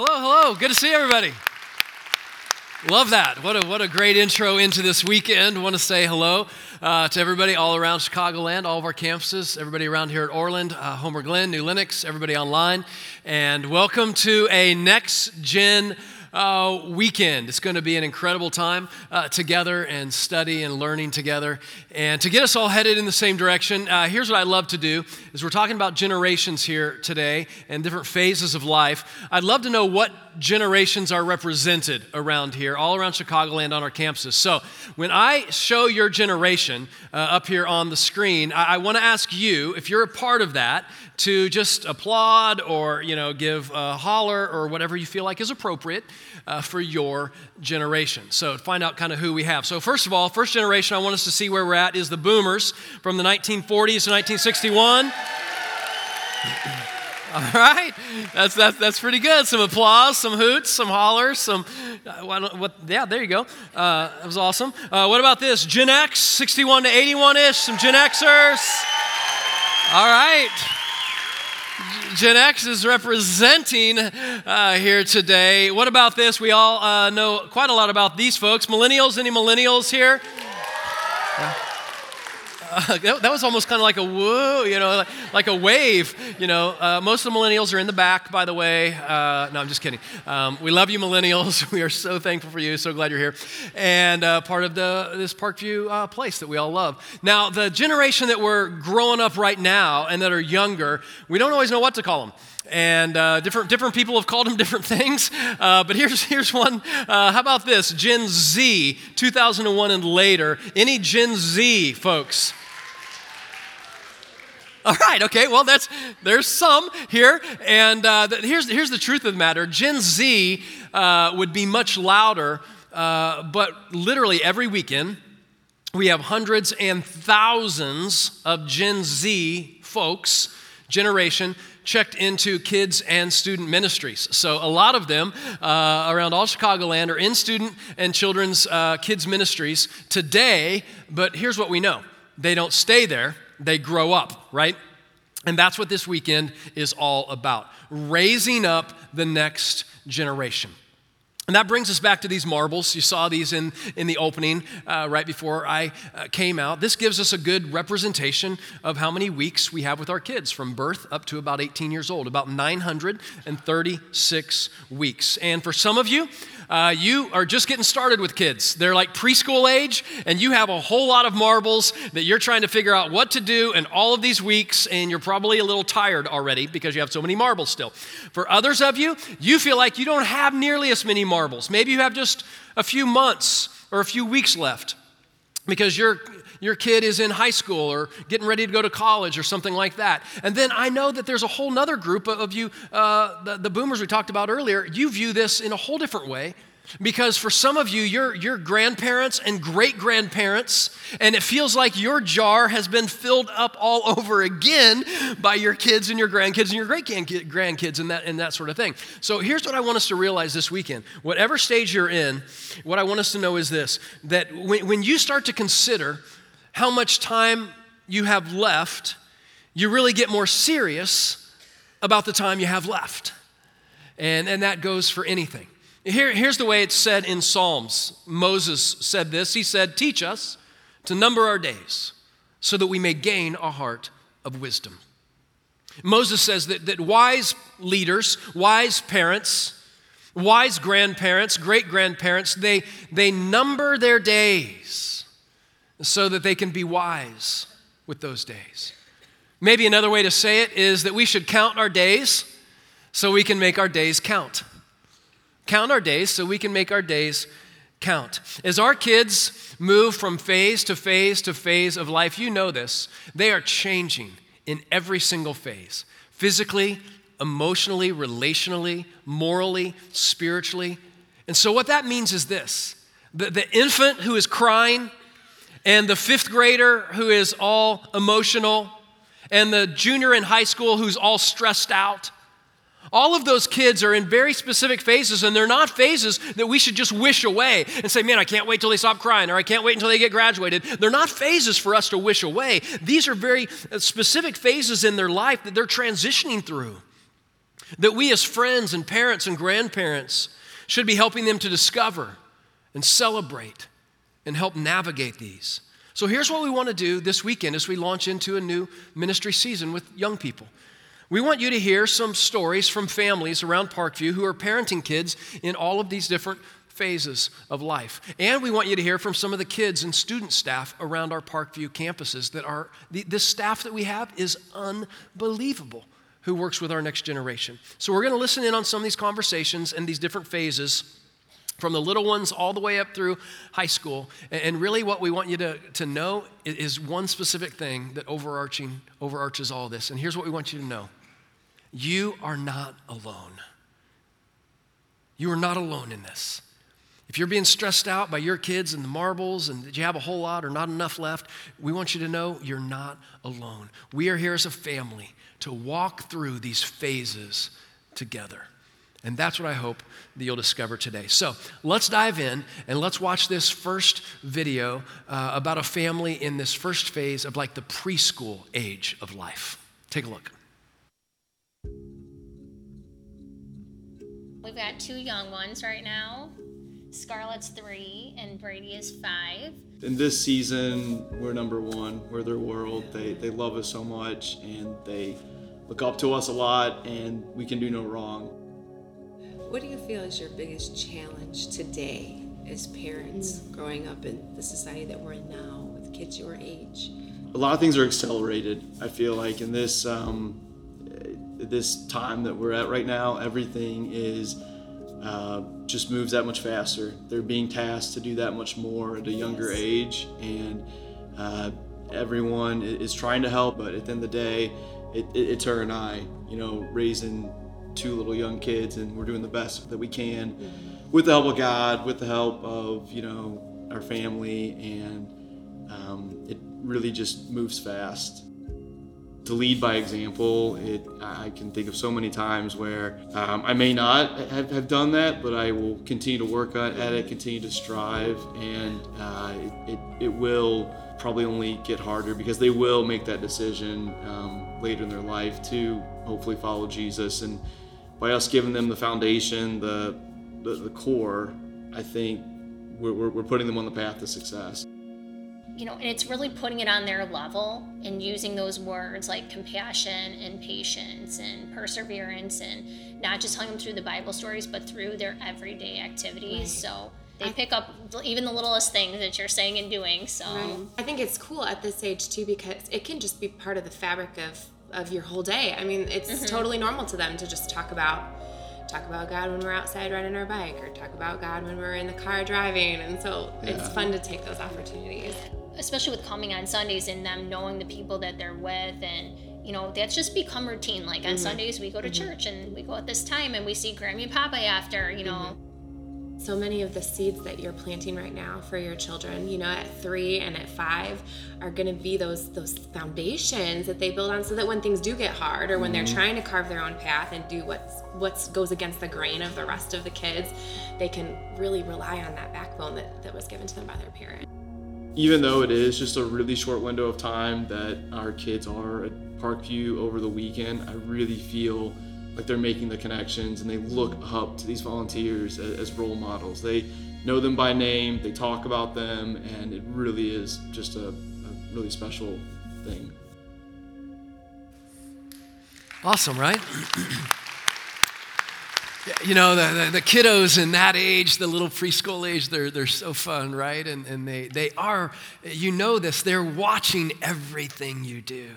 Hello, hello. Good to see everybody. Love that. What a, what a great intro into this weekend. Want to say hello uh, to everybody all around Chicagoland, all of our campuses, everybody around here at Orland, uh, Homer Glen, New Lenox, everybody online. And welcome to a next gen uh, weekend. It's going to be an incredible time uh, together and study and learning together. And to get us all headed in the same direction, uh, here's what I love to do: is we're talking about generations here today and different phases of life. I'd love to know what generations are represented around here, all around Chicagoland on our campuses. So when I show your generation uh, up here on the screen, I, I want to ask you if you're a part of that to just applaud or you know give a holler or whatever you feel like is appropriate uh, for your generation. So find out kind of who we have. So first of all, first generation I want us to see where we're at is the boomers from the 1940s to 1961. All right, that's, that's, that's pretty good. Some applause, some hoots, some hollers, some, uh, what, yeah, there you go. Uh, that was awesome. Uh, what about this? Gen X, 61 to 81 ish, some Gen Xers. All right. Gen X is representing uh, here today. What about this? We all uh, know quite a lot about these folks. Millennials, any millennials here? Yeah. Uh, that, was almost kind of like a woo, you know, like, like a wave. You know, uh, most of the millennials are in the back, by the way. Uh, no, I'm just kidding. Um, we love you, millennials. We are so thankful for you. So glad you're here, and uh, part of the this Parkview uh, place that we all love. Now, the generation that we're growing up right now and that are younger, we don't always know what to call them and uh, different, different people have called them different things. Uh, but here's, here's one. Uh, how about this? Gen Z, 2001 and later. Any Gen Z folks? All right, okay, well, that's, there's some here. And uh, here's, here's the truth of the matter Gen Z uh, would be much louder, uh, but literally every weekend, we have hundreds and thousands of Gen Z folks, generation, checked into kids and student ministries. So, a lot of them uh, around all Chicagoland are in student and children's uh, kids' ministries today, but here's what we know they don't stay there they grow up, right? And that's what this weekend is all about raising up the next generation. And that brings us back to these marbles. You saw these in, in the opening uh, right before I uh, came out. This gives us a good representation of how many weeks we have with our kids from birth up to about 18 years old, about 936 weeks. And for some of you, uh, you are just getting started with kids. They're like preschool age, and you have a whole lot of marbles that you're trying to figure out what to do in all of these weeks, and you're probably a little tired already because you have so many marbles still. For others of you, you feel like you don't have nearly as many marbles. Maybe you have just a few months or a few weeks left because you're your kid is in high school or getting ready to go to college or something like that. And then I know that there's a whole other group of you, uh, the, the boomers we talked about earlier, you view this in a whole different way. Because for some of you, you're, you're grandparents and great grandparents, and it feels like your jar has been filled up all over again by your kids and your grandkids and your great grandkids and that, and that sort of thing. So here's what I want us to realize this weekend. Whatever stage you're in, what I want us to know is this that when, when you start to consider how much time you have left, you really get more serious about the time you have left. And, and that goes for anything. Here, here's the way it's said in Psalms. Moses said this He said, Teach us to number our days so that we may gain a heart of wisdom. Moses says that, that wise leaders, wise parents, wise grandparents, great grandparents, they, they number their days so that they can be wise with those days. Maybe another way to say it is that we should count our days so we can make our days count. Count our days so we can make our days count. As our kids move from phase to phase to phase of life, you know this, they are changing in every single phase physically, emotionally, relationally, morally, spiritually. And so, what that means is this the, the infant who is crying and the fifth grader who is all emotional, and the junior in high school who's all stressed out. All of those kids are in very specific phases, and they're not phases that we should just wish away and say, Man, I can't wait till they stop crying, or I can't wait until they get graduated. They're not phases for us to wish away. These are very uh, specific phases in their life that they're transitioning through. that we as friends and parents and grandparents should be helping them to discover and celebrate and help navigate these. So here's what we want to do this weekend as we launch into a new ministry season with young people. We want you to hear some stories from families around Parkview who are parenting kids in all of these different phases of life. And we want you to hear from some of the kids and student staff around our Parkview campuses that are, this staff that we have is unbelievable who works with our next generation. So we're going to listen in on some of these conversations and these different phases from the little ones all the way up through high school. And really, what we want you to, to know is one specific thing that overarching, overarches all this. And here's what we want you to know you are not alone. You are not alone in this. If you're being stressed out by your kids and the marbles and you have a whole lot or not enough left, we want you to know you're not alone. We are here as a family to walk through these phases together. And that's what I hope that you'll discover today. So let's dive in and let's watch this first video uh, about a family in this first phase of like the preschool age of life. Take a look. We've got two young ones right now. Scarlett's three and Brady is five. In this season, we're number one. We're their world. They, they love us so much and they look up to us a lot, and we can do no wrong. What do you feel is your biggest challenge today as parents growing up in the society that we're in now with kids your age? A lot of things are accelerated. I feel like in this um, this time that we're at right now, everything is uh, just moves that much faster. They're being tasked to do that much more at a younger yes. age, and uh, everyone is trying to help. But at the end of the day, it, it, it's her and I, you know, raising two little young kids, and we're doing the best that we can with the help of God, with the help of you know our family, and um, it really just moves fast to lead by example. It, I can think of so many times where um, I may not have, have, done that, but I will continue to work at it, continue to strive, and uh, it, it, it, will probably only get harder because they will make that decision um, later in their life to hopefully follow Jesus. And by us giving them the foundation, the, the, the core, I think we're, we're putting them on the path to success you know, and it's really putting it on their level and using those words like compassion and patience and perseverance and not just telling them through the Bible stories, but through their everyday activities. Right. So they I, pick up even the littlest things that you're saying and doing. So right. I think it's cool at this age too because it can just be part of the fabric of of your whole day. I mean, it's mm-hmm. totally normal to them to just talk about talk about God when we're outside riding our bike or talk about God when we're in the car driving. And so yeah. it's fun to take those opportunities especially with coming on Sundays and them knowing the people that they're with and you know that's just become routine like on mm-hmm. Sundays we go to mm-hmm. church and we go at this time and we see Grammy and Papa after you know mm-hmm. So many of the seeds that you're planting right now for your children you know at 3 and at 5 are going to be those those foundations that they build on so that when things do get hard or when they're mm-hmm. trying to carve their own path and do what's what goes against the grain of the rest of the kids they can really rely on that backbone that, that was given to them by their parents even though it is just a really short window of time that our kids are at Parkview over the weekend, I really feel like they're making the connections and they look up to these volunteers as, as role models. They know them by name, they talk about them, and it really is just a, a really special thing. Awesome, right? you know, the, the, the, kiddos in that age, the little preschool age, they're, they're so fun, right? And, and they, they are, you know this, they're watching everything you do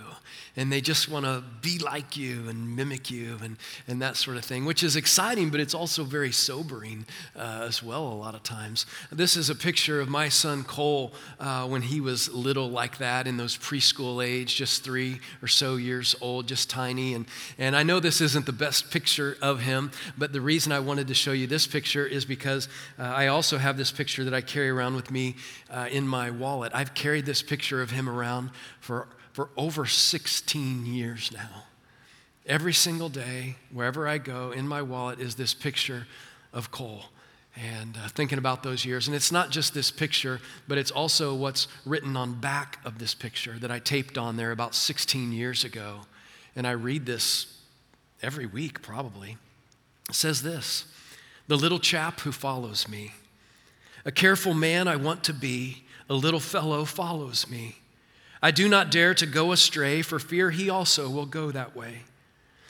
and they just want to be like you and mimic you and, and that sort of thing, which is exciting, but it's also very sobering uh, as well, a lot of times. This is a picture of my son Cole uh, when he was little like that in those preschool age, just three or so years old, just tiny. And, and I know this isn't the best picture of him, but the reason I wanted to show you this picture is because uh, I also have this picture that I carry around with me uh, in my wallet. I've carried this picture of him around for for over 16 years now. Every single day, wherever I go, in my wallet is this picture of Cole. And uh, thinking about those years. And it's not just this picture, but it's also what's written on back of this picture that I taped on there about 16 years ago. And I read this every week probably, says this The little chap who follows me. A careful man I want to be, a little fellow follows me. I do not dare to go astray, for fear he also will go that way.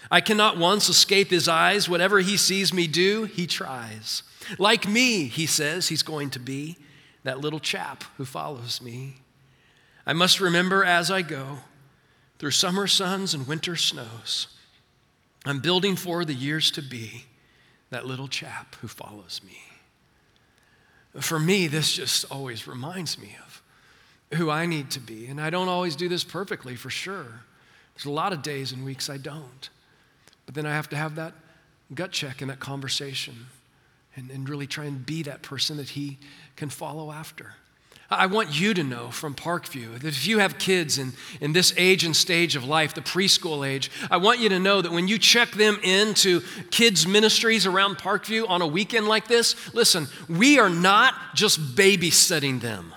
I cannot once escape his eyes. Whatever he sees me do, he tries. Like me, he says, he's going to be that little chap who follows me. I must remember as I go through summer suns and winter snows, I'm building for the years to be that little chap who follows me. For me, this just always reminds me of who I need to be. And I don't always do this perfectly, for sure. There's a lot of days and weeks I don't. But then I have to have that gut check and that conversation and, and really try and be that person that he can follow after. I want you to know from Parkview that if you have kids in, in this age and stage of life, the preschool age, I want you to know that when you check them into kids' ministries around Parkview on a weekend like this, listen, we are not just babysitting them.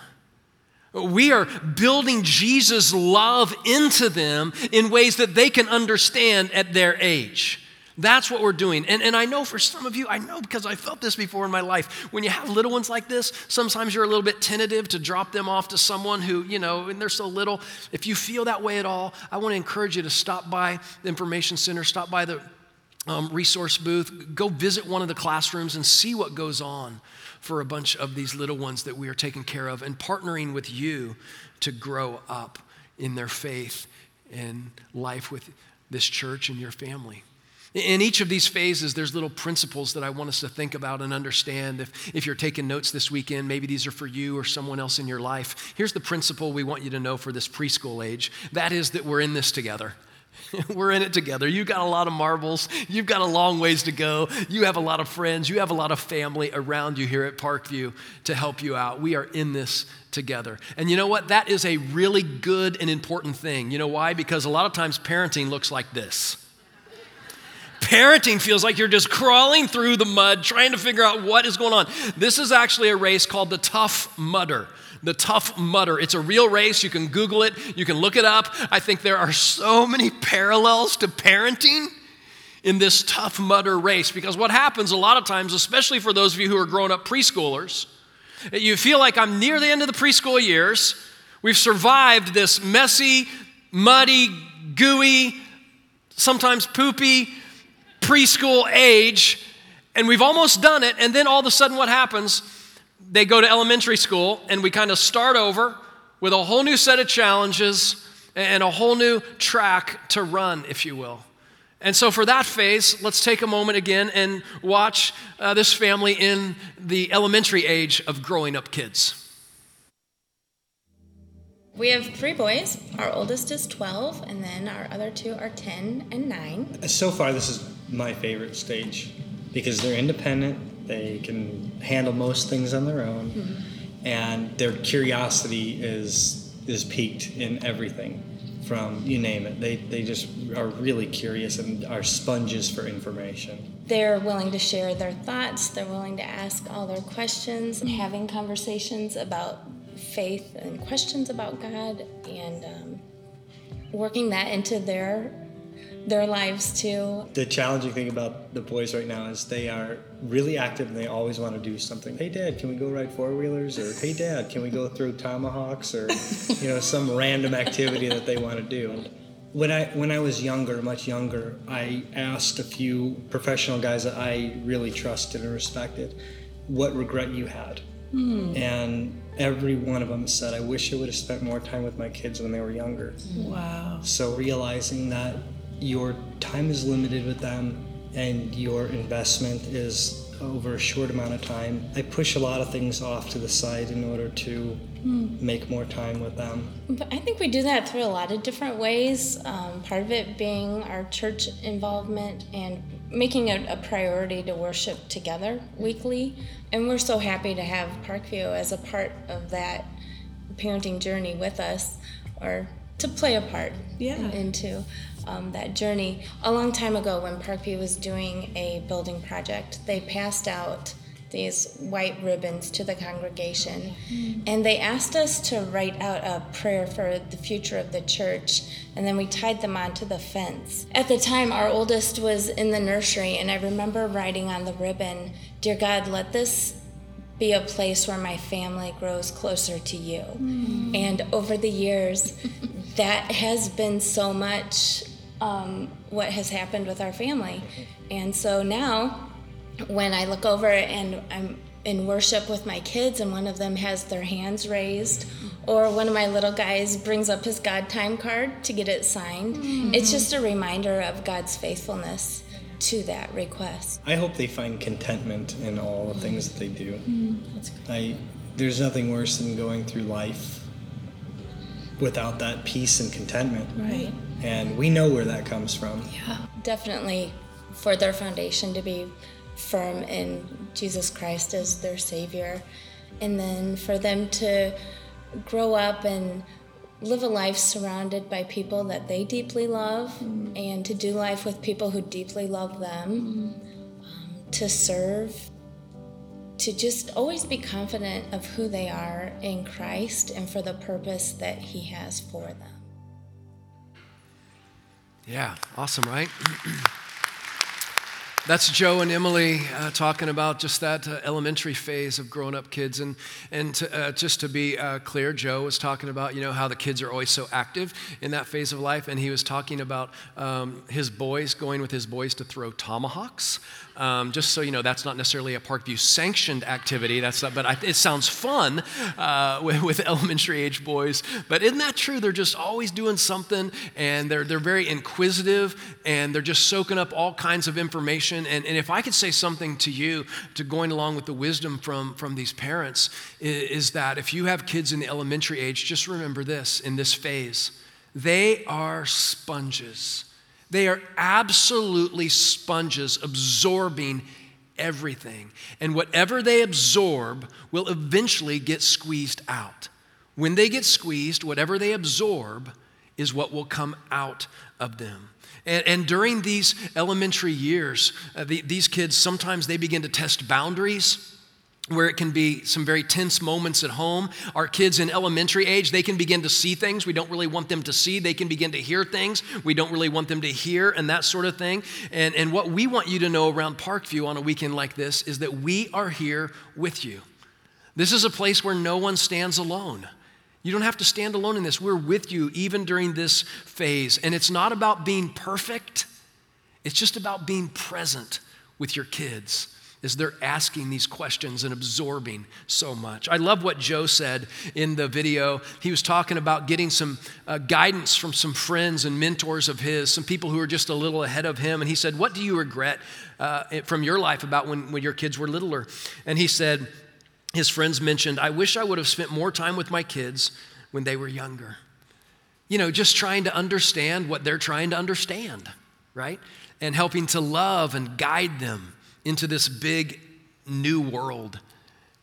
We are building Jesus' love into them in ways that they can understand at their age. That's what we're doing. And, and I know for some of you, I know because I felt this before in my life. When you have little ones like this, sometimes you're a little bit tentative to drop them off to someone who, you know, and they're so little. If you feel that way at all, I want to encourage you to stop by the Information Center, stop by the um, resource booth, go visit one of the classrooms and see what goes on for a bunch of these little ones that we are taking care of and partnering with you to grow up in their faith and life with this church and your family. In each of these phases, there's little principles that I want us to think about and understand. If, if you're taking notes this weekend, maybe these are for you or someone else in your life. Here's the principle we want you to know for this preschool age that is, that we're in this together. We're in it together. You've got a lot of marbles. You've got a long ways to go. You have a lot of friends. You have a lot of family around you here at Parkview to help you out. We are in this together. And you know what? That is a really good and important thing. You know why? Because a lot of times parenting looks like this. Parenting feels like you're just crawling through the mud trying to figure out what is going on. This is actually a race called the Tough Mudder. The Tough Mudder. It's a real race. You can Google it, you can look it up. I think there are so many parallels to parenting in this Tough Mudder race because what happens a lot of times, especially for those of you who are grown up preschoolers, you feel like I'm near the end of the preschool years. We've survived this messy, muddy, gooey, sometimes poopy preschool age, and we've almost done it, and then all of a sudden, what happens? They go to elementary school, and we kind of start over with a whole new set of challenges and a whole new track to run, if you will. And so, for that phase, let's take a moment again and watch uh, this family in the elementary age of growing up kids. We have three boys. Our oldest is 12, and then our other two are 10 and 9. So far, this is my favorite stage because they're independent, they can handle most things on their own, mm-hmm. and their curiosity is is peaked in everything from you name it. They they just are really curious and are sponges for information. They're willing to share their thoughts, they're willing to ask all their questions, and having conversations about faith and questions about God and um, working that into their their lives too. The challenging thing about the boys right now is they are really active and they always want to do something. Hey dad, can we go ride four wheelers? Or hey dad, can we go throw tomahawks? Or you know some random activity that they want to do. When I when I was younger, much younger, I asked a few professional guys that I really trusted and respected what regret you had. Hmm. And every one of them said, I wish I would have spent more time with my kids when they were younger. Wow. So realizing that your time is limited with them and your investment is over a short amount of time. I push a lot of things off to the side in order to mm. make more time with them. But I think we do that through a lot of different ways. Um, part of it being our church involvement and making it a priority to worship together weekly. And we're so happy to have Parkview as a part of that parenting journey with us or to play a part yeah. in, into um, that journey. A long time ago, when Parkview was doing a building project, they passed out these white ribbons to the congregation. And they asked us to write out a prayer for the future of the church, and then we tied them onto the fence. At the time, our oldest was in the nursery, and I remember writing on the ribbon, Dear God, let this be a place where my family grows closer to you. And over the years, that has been so much um, what has happened with our family. And so now, when I look over and I'm in worship with my kids and one of them has their hands raised, or one of my little guys brings up his God time card to get it signed, it's just a reminder of God's faithfulness to that request. I hope they find contentment in all the things that they do. I, there's nothing worse than going through life without that peace and contentment. Right. And we know where that comes from. Yeah, Definitely for their foundation to be firm in Jesus Christ as their Savior. And then for them to grow up and live a life surrounded by people that they deeply love and to do life with people who deeply love them, um, to serve, to just always be confident of who they are in Christ and for the purpose that He has for them. Yeah, awesome, right? That's Joe and Emily uh, talking about just that uh, elementary phase of growing up kids. And, and to, uh, just to be uh, clear, Joe was talking about, you know, how the kids are always so active in that phase of life. And he was talking about um, his boys, going with his boys to throw tomahawks. Um, just so you know, that's not necessarily a Parkview sanctioned activity. That's not, but I, it sounds fun uh, with, with, elementary age boys. But isn't that true? They're just always doing something, and they're they're very inquisitive, and they're just soaking up all kinds of information. And, and if I could say something to you, to going along with the wisdom from from these parents, is, is that if you have kids in the elementary age, just remember this in this phase, they are sponges. They are absolutely sponges absorbing everything. And whatever they absorb will eventually get squeezed out. When they get squeezed, whatever they absorb is what will come out of them. And, and during these elementary years, uh, the, these kids sometimes they begin to test boundaries where it can be some very tense moments at home. Our kids in elementary age, they can begin to see things we don't really want them to see. They can begin to hear things we don't really want them to hear, and that sort of thing. And, and what we want you to know around Parkview on a weekend like this is that we are here with you. This is a place where no one stands alone. You don't have to stand alone in this. We're with you even during this phase. And it's not about being perfect, it's just about being present with your kids as they're asking these questions and absorbing so much. I love what Joe said in the video. He was talking about getting some uh, guidance from some friends and mentors of his, some people who are just a little ahead of him. And he said, What do you regret uh, from your life about when, when your kids were littler? And he said, His friends mentioned, I wish I would have spent more time with my kids when they were younger. You know, just trying to understand what they're trying to understand, right? And helping to love and guide them into this big new world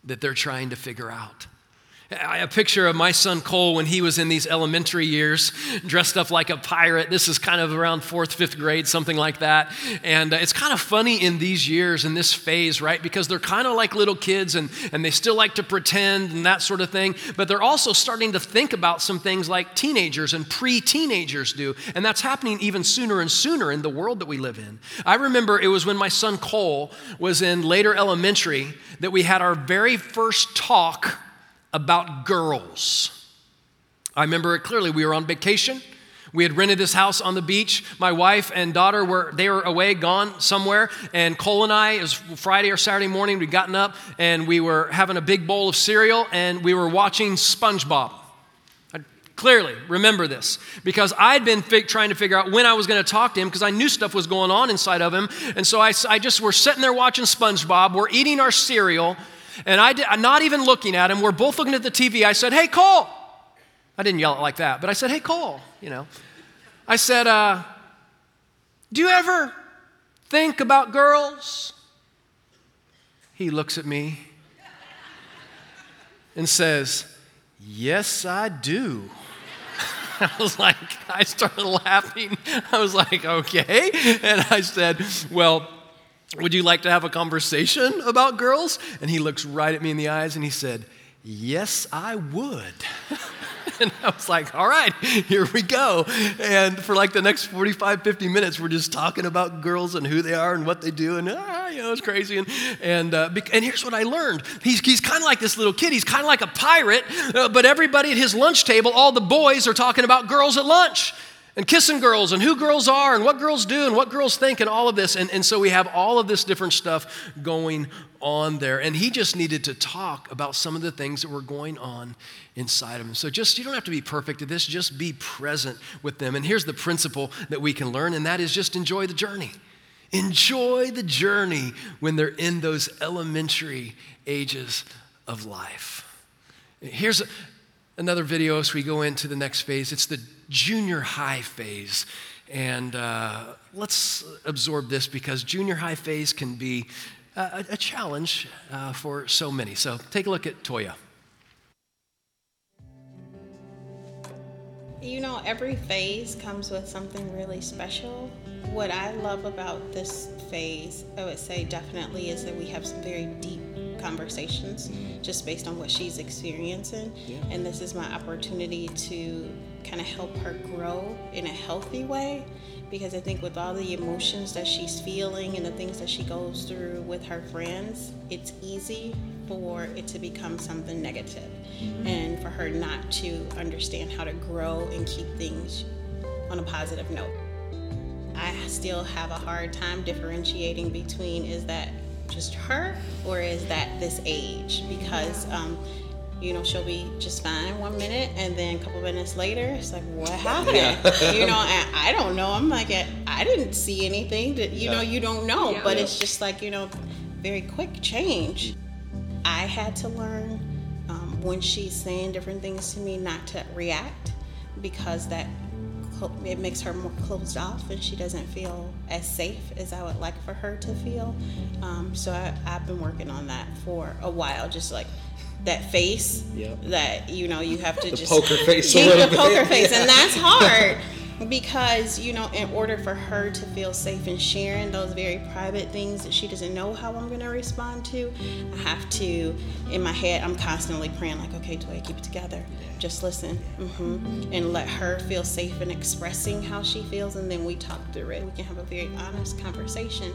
that they're trying to figure out. A picture of my son Cole when he was in these elementary years, dressed up like a pirate. This is kind of around fourth, fifth grade, something like that. And uh, it's kind of funny in these years, in this phase, right? Because they're kind of like little kids and, and they still like to pretend and that sort of thing. But they're also starting to think about some things like teenagers and pre teenagers do. And that's happening even sooner and sooner in the world that we live in. I remember it was when my son Cole was in later elementary that we had our very first talk about girls. I remember it clearly. We were on vacation. We had rented this house on the beach. My wife and daughter were they were away, gone somewhere. And Cole and I, it was Friday or Saturday morning, we'd gotten up and we were having a big bowl of cereal and we were watching SpongeBob. I clearly remember this because I'd been fig- trying to figure out when I was going to talk to him because I knew stuff was going on inside of him. And so I, I just were sitting there watching SpongeBob. We're eating our cereal and I did, I'm not even looking at him. We're both looking at the TV. I said, Hey, Cole. I didn't yell it like that, but I said, Hey, Cole, you know. I said, uh, Do you ever think about girls? He looks at me and says, Yes, I do. I was like, I started laughing. I was like, okay. And I said, Well, Would you like to have a conversation about girls? And he looks right at me in the eyes and he said, Yes, I would. and I was like, all right, here we go. And for like the next 45, 50 minutes, we're just talking about girls and who they are and what they do. And, ah, you know, it's crazy. And, and, uh, and here's what I learned he's, he's kind of like this little kid. He's kind of like a pirate, uh, but everybody at his lunch table, all the boys are talking about girls at lunch and kissing girls and who girls are and what girls do and what girls think and all of this. And, and so we have all of this different stuff going on there. And he just needed to talk about some of the things that were going on inside of him. So just, you don't have to be perfect at this, just be present with them. And here's the principle that we can learn, and that is just enjoy the journey. Enjoy the journey when they're in those elementary ages of life. Here's another video as we go into the next phase. It's the junior high phase. And uh, let's absorb this because junior high phase can be a, a challenge uh, for so many. So take a look at Toya. You know, every phase comes with something really special. What I love about this phase, I would say definitely, is that we have some very deep conversations mm-hmm. just based on what she's experiencing. Yeah. And this is my opportunity to kind of help her grow in a healthy way because I think with all the emotions that she's feeling and the things that she goes through with her friends, it's easy for it to become something negative mm-hmm. and for her not to understand how to grow and keep things on a positive note. I still have a hard time differentiating between is that just her or is that this age because um, you know, she'll be just fine one minute, and then a couple minutes later, it's like, what happened? Yeah. you know, and I don't know. I'm like, I didn't see anything. That you yeah. know, you don't know, yeah. but it's just like you know, very quick change. I had to learn um, when she's saying different things to me not to react because that it makes her more closed off and she doesn't feel as safe as I would like for her to feel. Um, so I, I've been working on that for a while, just like that face yep. that you know you have to the just poker face the poker face and that's hard because you know in order for her to feel safe in sharing those very private things that she doesn't know how i'm going to respond to i have to in my head i'm constantly praying like okay toy keep it together. Just listen. Mm-hmm. and let her feel safe in expressing how she feels and then we talk through it. We can have a very honest conversation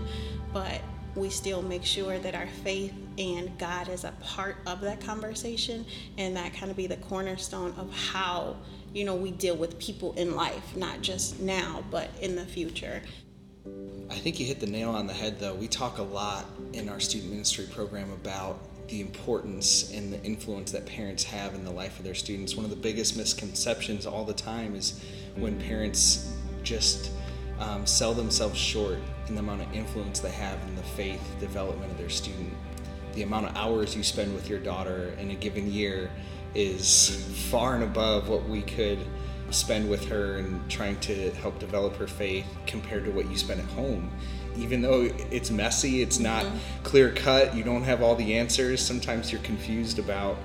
but we still make sure that our faith and God is a part of that conversation and that kind of be the cornerstone of how you know we deal with people in life not just now but in the future. I think you hit the nail on the head though. We talk a lot in our student ministry program about the importance and the influence that parents have in the life of their students. One of the biggest misconceptions all the time is when parents just um, sell themselves short in the amount of influence they have in the faith development of their student. The amount of hours you spend with your daughter in a given year is far and above what we could spend with her and trying to help develop her faith compared to what you spend at home. Even though it's messy, it's not mm-hmm. clear cut, you don't have all the answers. Sometimes you're confused about,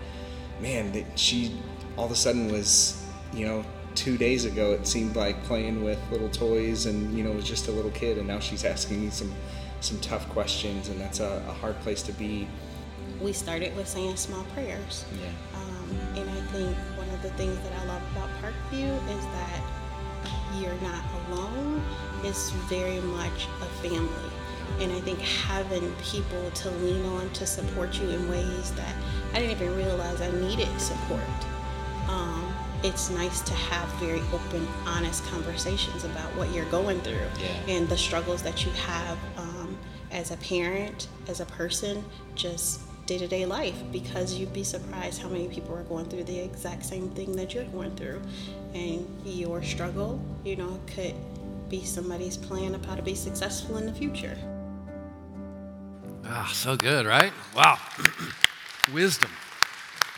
man, that she all of a sudden was, you know, two days ago it seemed like playing with little toys and you know was just a little kid and now she's asking me some some tough questions and that's a, a hard place to be we started with saying small prayers yeah. um, and i think one of the things that i love about parkview is that you're not alone. It's very much a family. And i think having people to lean on to support you in ways that i didn't even realize i needed support. Um, it's nice to have very open, honest conversations about what you're going through yeah. and the struggles that you have um, as a parent, as a person, just day to day life because you'd be surprised how many people are going through the exact same thing that you're going through. And your struggle, you know, could be somebody's plan of how to be successful in the future. Ah, so good, right? Wow. Wisdom.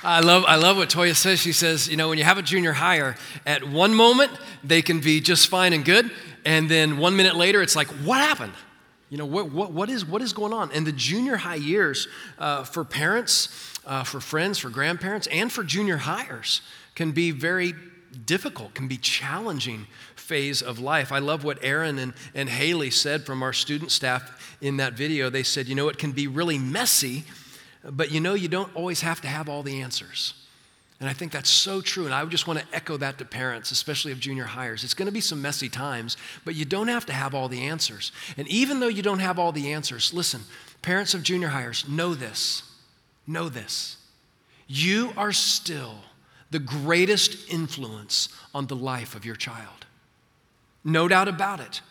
I love, I love what Toya says. She says, you know, when you have a junior higher, at one moment they can be just fine and good, and then one minute later it's like, what happened? You know, what, what, what, is, what is going on? And the junior high years uh, for parents, uh, for friends, for grandparents, and for junior highers can be very difficult, can be challenging phase of life. I love what Aaron and, and Haley said from our student staff in that video. They said, you know, it can be really messy, but you know, you don't always have to have all the answers. And I think that's so true. And I just want to echo that to parents, especially of junior highers. It's going to be some messy times, but you don't have to have all the answers. And even though you don't have all the answers, listen, parents of junior highers, know this. Know this. You are still the greatest influence on the life of your child. No doubt about it.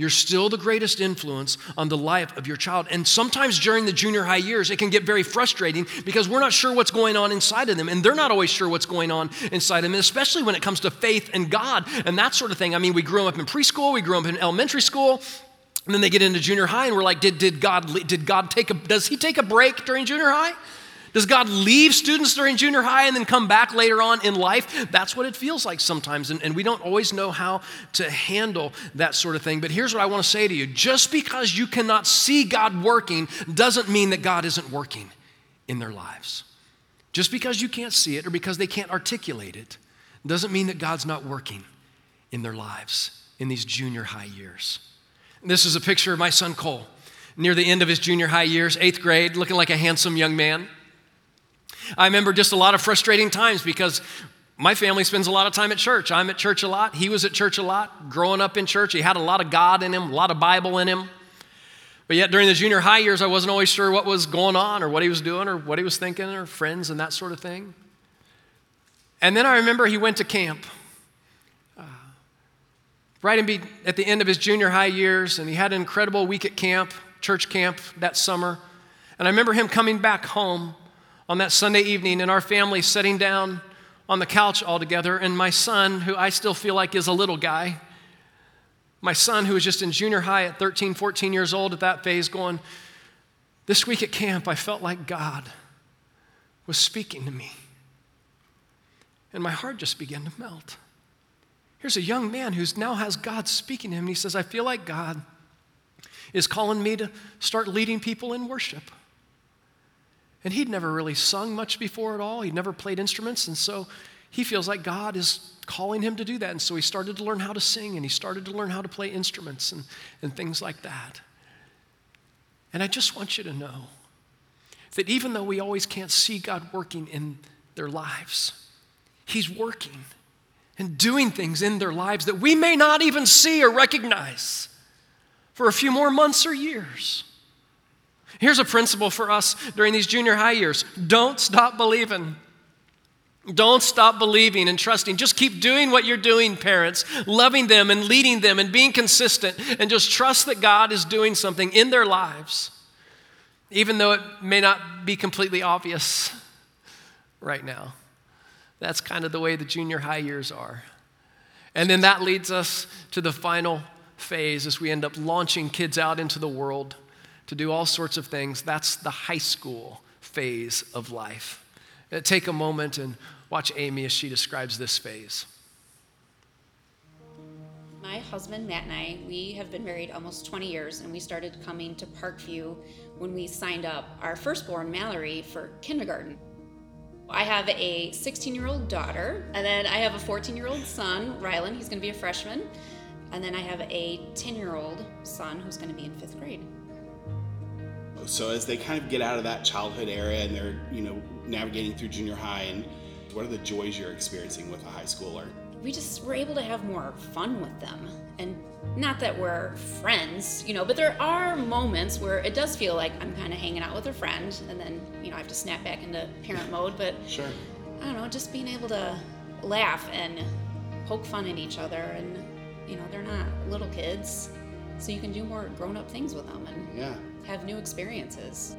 You're still the greatest influence on the life of your child. And sometimes during the junior high years, it can get very frustrating because we're not sure what's going on inside of them, and they're not always sure what's going on inside of them, especially when it comes to faith and God and that sort of thing. I mean, we grew up in preschool, we grew up in elementary school. And then they get into junior high, and we're like, did, did God did God take a does he take a break during junior high? Does God leave students during junior high and then come back later on in life? That's what it feels like sometimes, and, and, we don't always know how to handle that sort of thing. But here's what I want to say to you just because you cannot see God working doesn't mean that God isn't working in their lives. Just because you can't see it or because they can't articulate it doesn't mean that God's not working in their lives in these junior high years. This is a picture of my son Cole near the end of his junior high years, eighth grade, looking like a handsome young man. I remember just a lot of frustrating times because my family spends a lot of time at church. I'm at church a lot. He was at church a lot. Growing up in church, he had a lot of God in him, a lot of Bible in him. But yet, during the junior high years, I wasn't always sure what was going on or what he was doing or what he was thinking or friends and that sort of thing. And then I remember he went to camp uh, right at the end of his junior high years, and he had an incredible week at camp, church camp that summer. And I remember him coming back home on that Sunday evening, and our family sitting down on the couch all together, and my son, who I still feel like is a little guy, my son, who was just in junior high at 13, 14 years old at that phase, going, This week at camp, I felt like God was speaking to me. And my heart just began to melt. Here's a young man who now has God speaking to him. And he says, I feel like God is calling me to start leading people in worship. And he'd never really sung much before at all. He'd never played instruments. And so he feels like God is calling him to do that. And so he started to learn how to sing and he started to learn how to play instruments and, and things like that. And I just want you to know that even though we always can't see God working in their lives, He's working and doing things in their lives that we may not even see or recognize for a few more months or years. Here's a principle for us during these junior high years don't stop believing. Don't stop believing and trusting. Just keep doing what you're doing, parents, loving them and leading them and being consistent, and just trust that God is doing something in their lives, even though it may not be completely obvious right now. That's kind of the way the junior high years are. And then that leads us to the final phase as we end up launching kids out into the world to do all sorts of things. That's the high school phase of life. Uh, take a moment and watch Amy as she describes this phase. My husband Matt and I, we have been married almost 20 years, and we started coming to Parkview when we signed up our firstborn Mallory for kindergarten. I have a 16 year old daughter, and then I have a 14 year old son, Rylan, he's gonna be a freshman, and then I have a 10 year old son who's gonna be in fifth grade. So as they kind of get out of that childhood area and they're, you know, navigating through junior high and what are the joys you're experiencing with a high schooler? We just were able to have more fun with them. And not that we're friends, you know, but there are moments where it does feel like I'm kind of hanging out with a friend and then, you know, I have to snap back into parent mode, but sure. I don't know, just being able to laugh and poke fun at each other and you know, they're not little kids. So you can do more grown-up things with them and yeah have new experiences.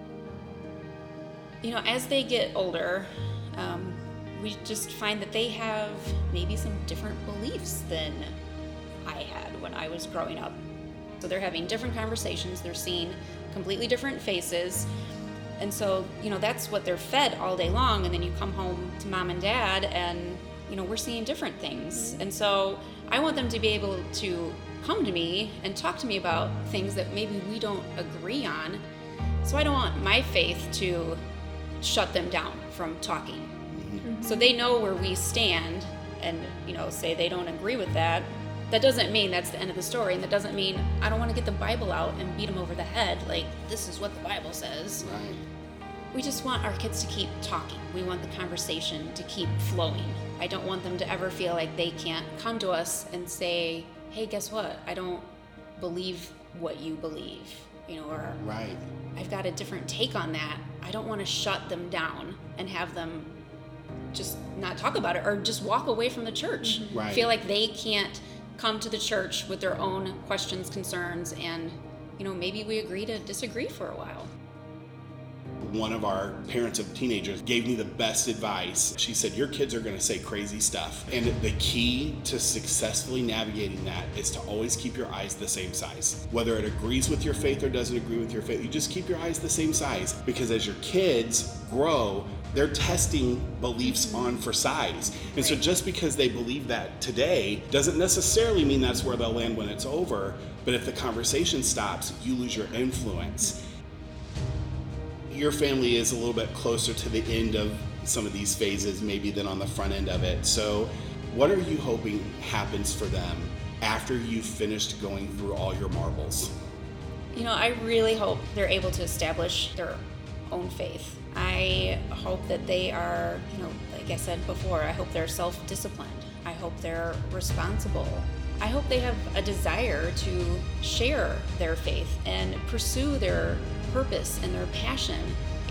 You know, as they get older, um, we just find that they have maybe some different beliefs than I had when I was growing up. So they're having different conversations, they're seeing completely different faces. And so, you know, that's what they're fed all day long. And then you come home to mom and dad, and, you know, we're seeing different things. And so I want them to be able to come to me and talk to me about things that maybe we don't agree on. So I don't want my faith to shut them down from talking. Mm-hmm. So they know where we stand and you know say they don't agree with that, that doesn't mean that's the end of the story, and that doesn't mean I don't want to get the Bible out and beat them over the head like this is what the Bible says. Right. We just want our kids to keep talking. We want the conversation to keep flowing. I don't want them to ever feel like they can't come to us and say, "Hey, guess what? I don't believe what you believe." You know, or Right. I've got a different take on that. I don't want to shut them down and have them just not talk about it or just walk away from the church. Mm-hmm. Right. Feel like they can't come to the church with their own questions, concerns, and, you know, maybe we agree to disagree for a while. One of our parents of teenagers gave me the best advice. She said, Your kids are going to say crazy stuff. And the key to successfully navigating that is to always keep your eyes the same size. Whether it agrees with your faith or doesn't agree with your faith, you just keep your eyes the same size. Because as your kids grow, they're testing beliefs on for size. And so just because they believe that today doesn't necessarily mean that's where they'll land when it's over. But if the conversation stops, you lose your influence your family is a little bit closer to the end of some of these phases maybe than on the front end of it so what are you hoping happens for them after you've finished going through all your marbles You know, I really hope they're able to establish their own faith. I hope that they are, you know, like I said before, I hope they're self disciplined. I hope they're responsible. I hope they have a desire to share their faith and pursue their purpose and their passion.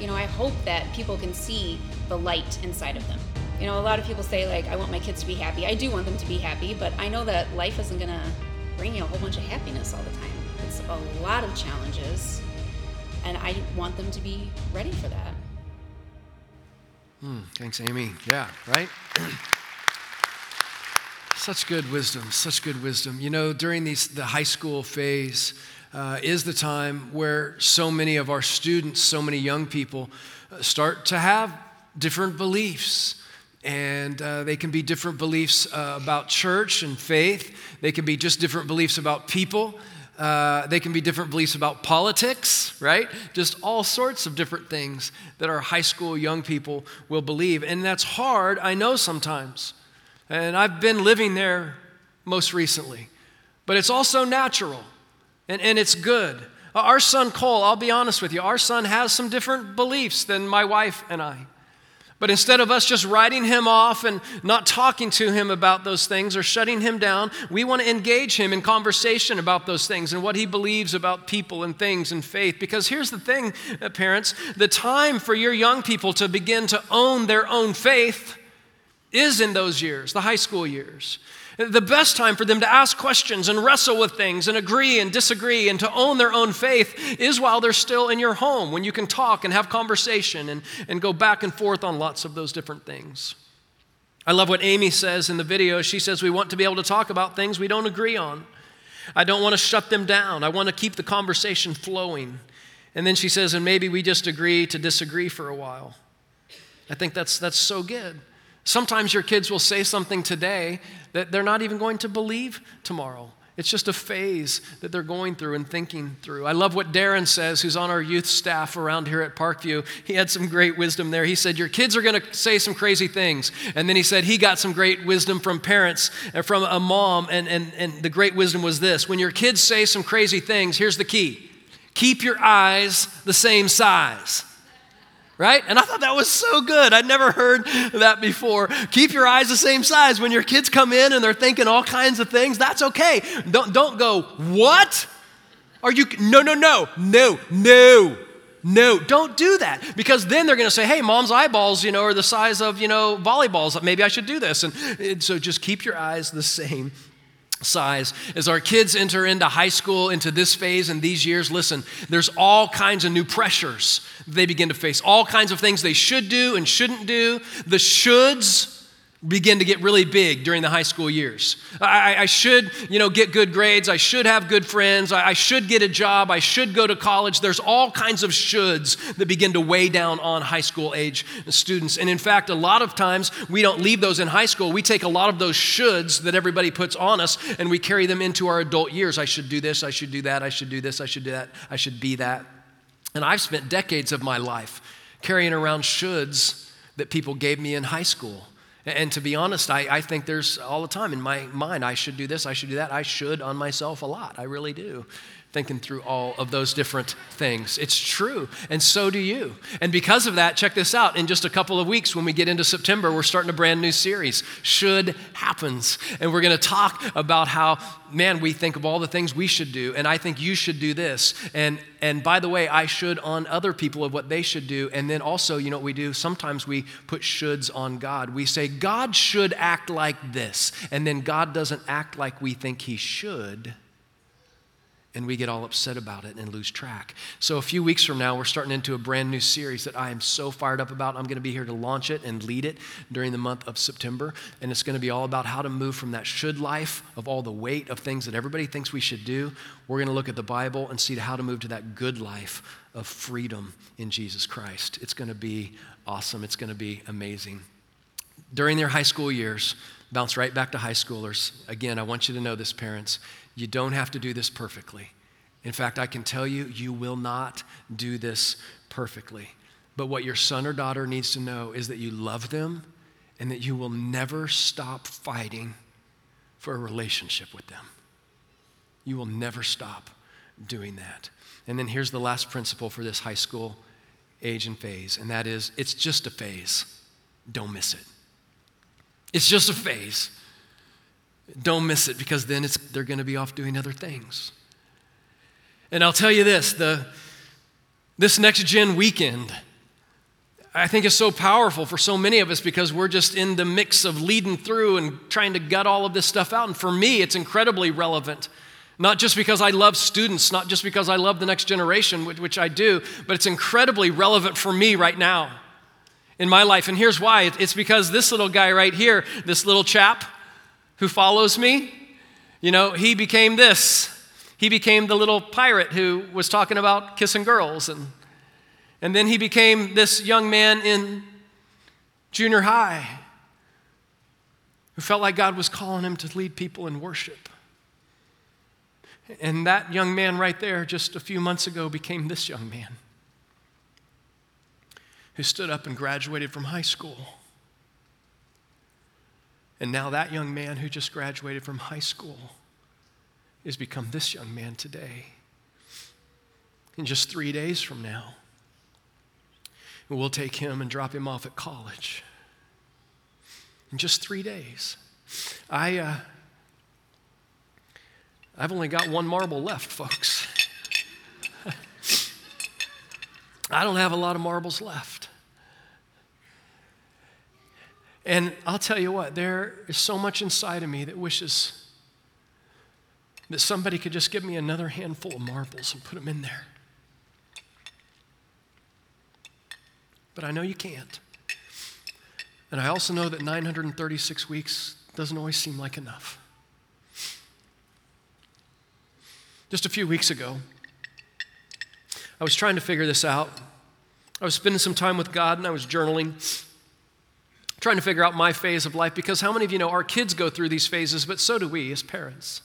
You know, I hope that people can see the light inside of them. You know, a lot of people say, like, I want my kids to be happy. I do want them to be happy, but I know that life isn't going to bring you a whole bunch of happiness all the time. It's a lot of challenges, and I want them to be ready for that. Hmm, thanks, Amy. Yeah, right? such good wisdom, such good wisdom. You know, during these, the high school phase uh, is the time where so many of our students, so many young people uh, start to have different beliefs. And uh, they can be different beliefs uh, about church and faith. They can be just different beliefs about people. Uh, they can be different beliefs about politics, right? Just all sorts of different things that our high school young people will believe. And that's hard, I know sometimes. And I've been living there most recently. But it's also natural and, and it's good. Our son Cole, I'll be honest with you, our son has some different beliefs than my wife and I. But instead of us just writing him off and not talking to him about those things or shutting him down, we want to engage him in conversation about those things and what he believes about people and things and faith. Because here's the thing, uh, parents the time for your young people to begin to own their own faith is in those years, the high school years. The best time for them to ask questions and wrestle with things and agree and disagree and to own their own faith is while they're still in your home, when you can talk and have conversation and, and go back and forth on lots of those different things. I love what Amy says in the video. She says, We want to be able to talk about things we don't agree on. I don't want to shut them down. I want to keep the conversation flowing. And then she says, And maybe we just agree to disagree for a while. I think that's, that's so good. Sometimes your kids will say something today that they're not even going to believe tomorrow. It's just a phase that they're going through and thinking through. I love what Darren says, who's on our youth staff around here at Parkview. He had some great wisdom there. He said, Your kids are going to say some crazy things. And then he said he got some great wisdom from parents, and from a mom. And, and, and the great wisdom was this when your kids say some crazy things, here's the key keep your eyes the same size right? And I thought that was so good. I'd never heard that before. Keep your eyes the same size. When your kids come in and they're thinking all kinds of things, that's okay. Don't, don't go, what? Are you, no, no, no, no, no. No, don't do that because then they're going to say, "Hey, mom's eyeballs, you know, are the size of, you know, volleyballs. Maybe I should do this." And, and so just keep your eyes the same size. As our kids enter into high school, into this phase and these years, listen, there's all kinds of new pressures they begin to face, all kinds of things they should do and shouldn't do. The shoulds begin to get really big during the high school years. I, I, should, you know, get good grades. I should have good friends. I, I should get a job. I should go to college. There's all kinds of shoulds that begin to weigh down on high school age students. And in fact, a lot of times we don't leave those in high school. We take a lot of those shoulds that everybody puts on us and we carry them into our adult years. I should do this. I should do that. I should do this. I should do that. I should be that. And I've spent decades of my life carrying around shoulds that people gave me in high school And to be honest, I, I think there's all the time in my mind, I should do this, I should do that. I should on myself a lot. I really do thinking through all of those different things. It's true, and so do you. And because of that, check this out. In just a couple of weeks, when we get into September, we're starting a brand new series, Should Happens. And we're going to talk about how, man, we think of all the things we should do, and I think you should do this. And, and by the way, I should on other people of what they should do. And then also, you know what we do? Sometimes we put shoulds on God. We say, God should act like this. And then God doesn't act like we think he should and we get all upset about it and lose track. So, a few weeks from now, we're starting into a brand new series that I am so fired up about. I'm going to be here to launch it and lead it during the month of September. And it's going to be all about how to move from that should life of all the weight of things that everybody thinks we should do. We're going to look at the Bible and see how to move to that good life of freedom in Jesus Christ. It's going to be awesome, it's going to be amazing. During their high school years, bounce right back to high schoolers. Again, I want you to know this, parents. You don't have to do this perfectly. In fact, I can tell you, you will not do this perfectly. But what your son or daughter needs to know is that you love them and that you will never stop fighting for a relationship with them. You will never stop doing that. And then here's the last principle for this high school age and phase, and that is it's just a phase. Don't miss it. It's just a phase. Don't miss it because then they're going to be off doing other things. And I'll tell you this the, this next gen weekend, I think is so powerful for so many of us because we're just in the mix of leading through and trying to gut all of this stuff out. And for me, it's incredibly relevant. Not just because I love students, not just because I love the next generation, which, which I do, but it's incredibly relevant for me right now in my life. And here's why it's because this little guy right here, this little chap, who follows me, you know, he became this. He became the little pirate who was talking about kissing girls. And, and then he became this young man in junior high who felt like God was calling him to lead people in worship. And that young man right there, just a few months ago, became this young man who stood up and graduated from high school and now that young man who just graduated from high school has become this young man today. In just three days from now, we'll take him and drop him off at college. In just three days. I, uh, I've only got one marble left, folks. I don't have a lot of marbles left. And I'll tell you what, there is so much inside of me that wishes that somebody could just give me another handful of marbles and put them in there. But I know you can't. And I also know that 936 weeks doesn't always seem like enough. Just a few weeks ago, I was trying to figure this out. I was spending some time with God and I was journaling trying to figure out my phase of life because how many of you know our kids go through these phases, but so do we as parents.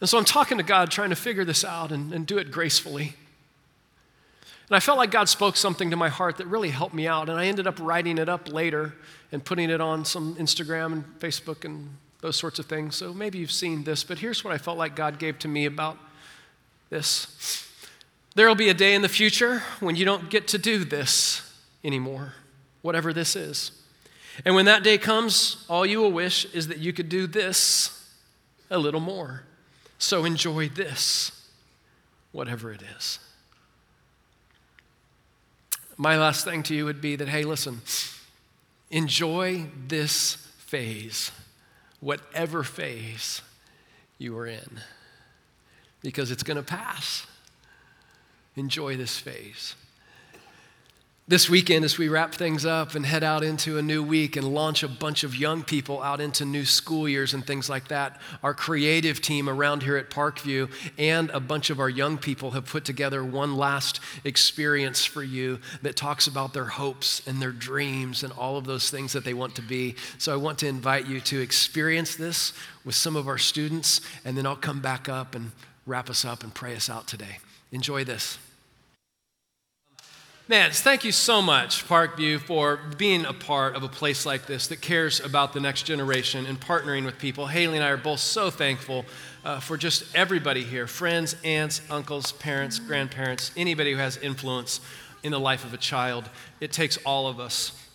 And so I'm talking to God, trying to figure this out and, and do it gracefully. And I felt like God spoke something to my heart that really helped me out. And I ended up writing it up later and putting it on some Instagram and Facebook and those sorts of things. So maybe you've seen this, but here's what I felt like God gave to me about this. There will be a day in the future when you don't get to do this anymore whatever this is. And when that day comes, all you will wish is that you could do this a little more. So enjoy this, whatever it is. My last thing to you would be that, hey, listen, enjoy this phase, whatever phase you are in, because it's going to pass. Enjoy this phase. This weekend, as we wrap things up and head out into a new week and launch a bunch of young people out into new school years and things like that, our creative team around here at Parkview and a bunch of our young people have put together one last experience for you that talks about their hopes and their dreams and all of those things that they want to be. So I want to invite you to experience this with some of our students, and then I'll come back up and wrap us up and pray us out today. Enjoy this. Man, thank you so much, Parkview, for being a part of a place like this that cares about the next generation and partnering with people. Haley and I are both so thankful uh, for just everybody here friends, aunts, uncles, parents, grandparents, anybody who has influence in the life of a child. It takes all of us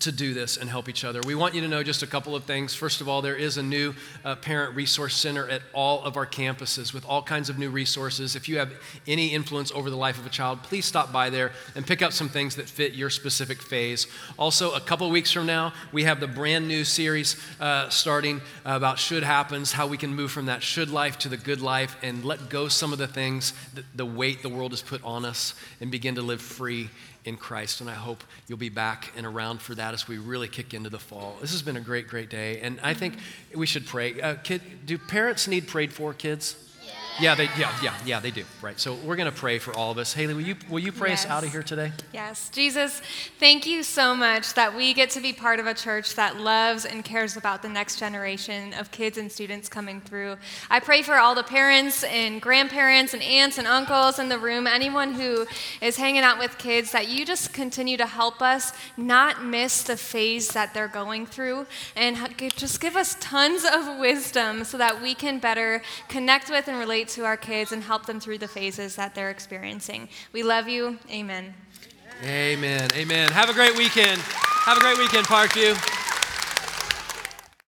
to do this and help each other. We want you to know just a couple of things. First of all, there is a new uh, parent resource center at all of our campuses with all kinds of new resources. If you have any influence over the life of a child, please stop by there and pick up some things that fit your specific phase. Also, a couple weeks from now, we have the brand new series uh, starting about should happens, how we can move from that should life to the good life and let go some of the things, the weight the world has put on us, and begin to live free in Christ. And I hope you'll be back and around for that as we really kick into the fall. This has been a great, great day. And I think we should pray. Uh, kid, do parents need prayed for, kids? Yeah, they, yeah, yeah, yeah, they do. Right. So we're going to pray for all of us. Haley, will you, will you pray yes. us out of here today? Yes. Jesus, thank you so much that we get to be part of a church that loves and cares about the next generation of kids and students coming through. I pray for all the parents and grandparents and aunts and uncles in the room, anyone who is hanging out with kids, that you just continue to help us not miss the phase that they're going through and just give us tons of wisdom so that we can better connect with and relate relate to our kids and help them through the phases that they're experiencing. We love you. Amen. Amen. Amen. Have a great weekend. Have a great weekend, Parkview.